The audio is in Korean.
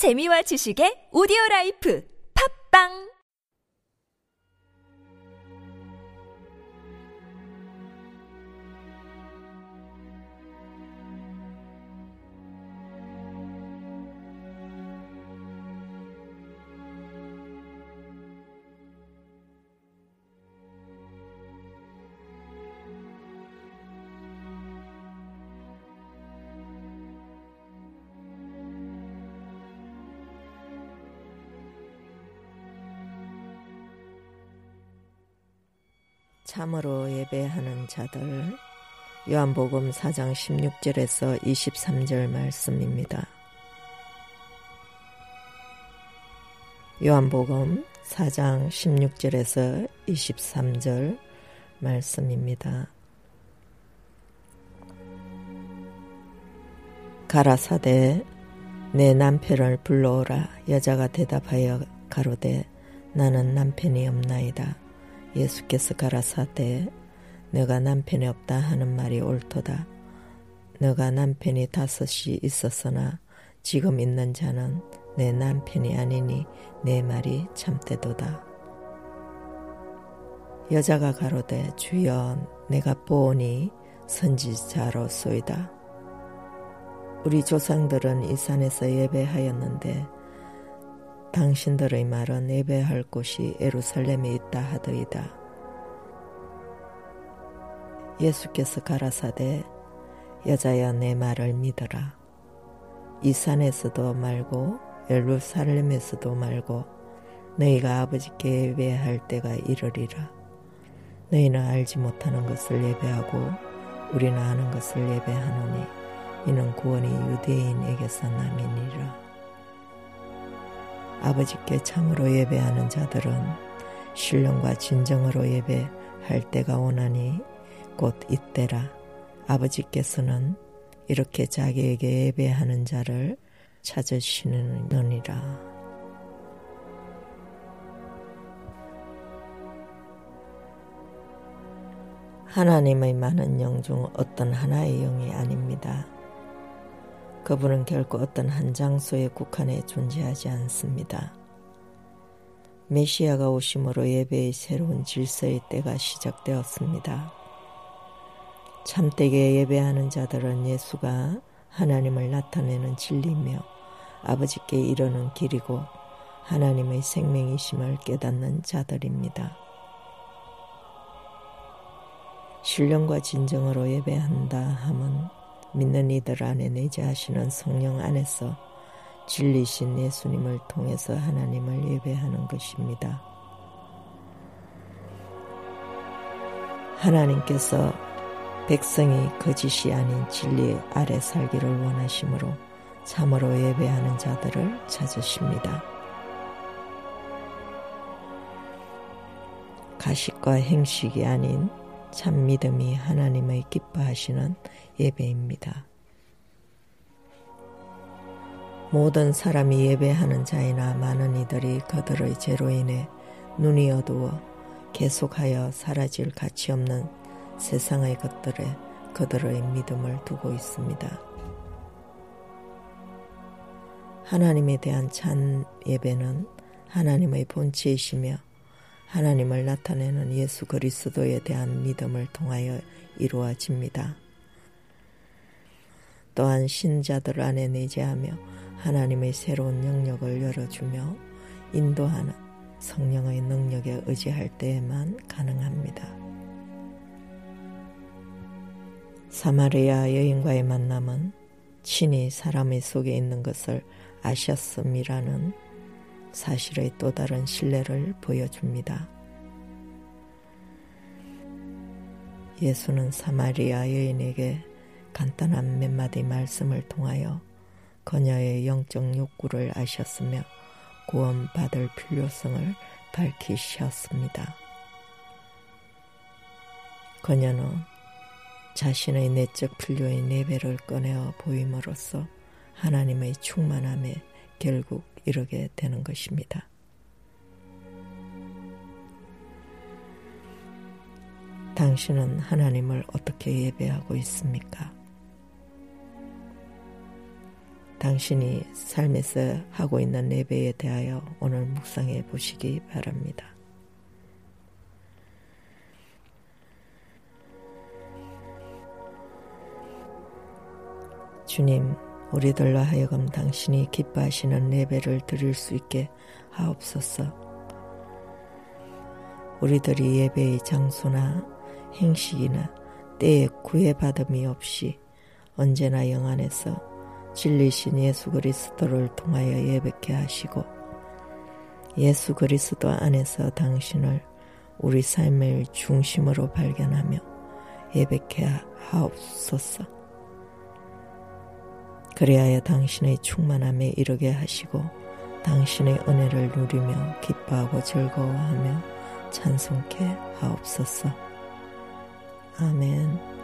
재미와 지식의 오디오 라이프. 팝빵 참으로 예배하는 자들 요한복음 4장 16절에서 23절 말씀입니다. 요한복음 4장 16절에서 23절 말씀입니다. 가라사대 내 남편을 불러오라 여자가 대답하여 가로되 나는 남편이 없나이다. 예수께서 가라사대 내가 남편이 없다 하는 말이 옳도다. 너가 남편이 다섯이 있었으나 지금 있는 자는 내 남편이 아니니 내 말이 참되도다. 여자가 가로되 주여 내가 보니 선지자로소이다. 우리 조상들은 이 산에서 예배하였는데 당신들의 말은 예배할 곳이 에루살렘에 있다 하더이다. 예수께서 가라사대 여자여 내 말을 믿어라. 이 산에서도 말고 에루살렘에서도 말고 너희가 아버지께 예배할 때가 이르리라. 너희는 알지 못하는 것을 예배하고 우리는 아는 것을 예배하노니 이는 구원이 유대인에게서 남이니라. 아버지께 참으로 예배하는 자들은 신령과 진정으로 예배할 때가 오나니 곧 이때라 아버지께서는 이렇게 자기에게 예배하는 자를 찾으시느니라. 하나님의 많은 영 중 어떤 하나의 영이 아닙니다. 그분은 결코 어떤 한 장소에 국한해 존재하지 않습니다. 메시아가 오심으로 예배의 새로운 질서의 때가 시작되었습니다. 참되게 예배하는 자들은 예수가 하나님을 나타내는 진리며 아버지께 이르는 길이고 하나님의 생명이심을 깨닫는 자들입니다. 신령과 진정으로 예배한다 함은 믿는 이들 안에 내재하시는 성령 안에서 진리신 예수님을 통해서 하나님을 예배하는 것입니다. 하나님께서 백성이 거짓이 아닌 진리 아래 살기를 원하시므로 참으로 예배하는 자들을 찾으십니다. 가식과 행식이 아닌 참 믿음이 하나님의 기뻐하시는 예배입니다. 모든 사람이 예배하는 자이나 많은 이들이 그들의 죄로 인해 눈이 어두워 계속하여 사라질 가치 없는 세상의 것들에 그들의 믿음을 두고 있습니다. 하나님에 대한 찬 예배는 하나님의 본체이시며 하나님을 나타내는 예수 그리스도에 대한 믿음을 통하여 이루어집니다. 또한 신자들 안에 내재하며 하나님의 새로운 영역을 열어주며 인도하는 성령의 능력에 의지할 때에만 가능합니다. 사마리아 여인과의 만남은 친히 사람의 속에 있는 것을 아셨음이라는 사실의 또 다른 신뢰를 보여줍니다. 예수는 사마리아 여인에게 간단한 몇 마디 말씀을 통하여 그녀의 영적 욕구를 아셨으며 구원받을 필요성을 밝히셨습니다. 그녀는 자신의 내적 필요의 내배를 꺼내어 보임으로써 하나님의 충만함에 결국 이르게 되는 것입니다. 당신은 하나님을 어떻게 예배하고 있습니까? 당신이 삶에서 하고 있는 예배에 대하여 오늘 묵상해 보시기 바랍니다. 주님, 우리들로 하여금 당신이 기뻐하시는 예배를 드릴 수 있게 하옵소서. 우리들이 예배의 장소나 행식이나 때에 구애받음이 없이 언제나 영 안에서 진리신 예수 그리스도를 통하여 예배케 하시고 예수 그리스도 안에서 당신을 우리 삶의 중심으로 발견하며 예배케 하옵소서. 그리하여 당신의 충만함에 이르게 하시고 당신의 은혜를 누리며 기뻐하고 즐거워하며 찬송케 하옵소서. 아멘.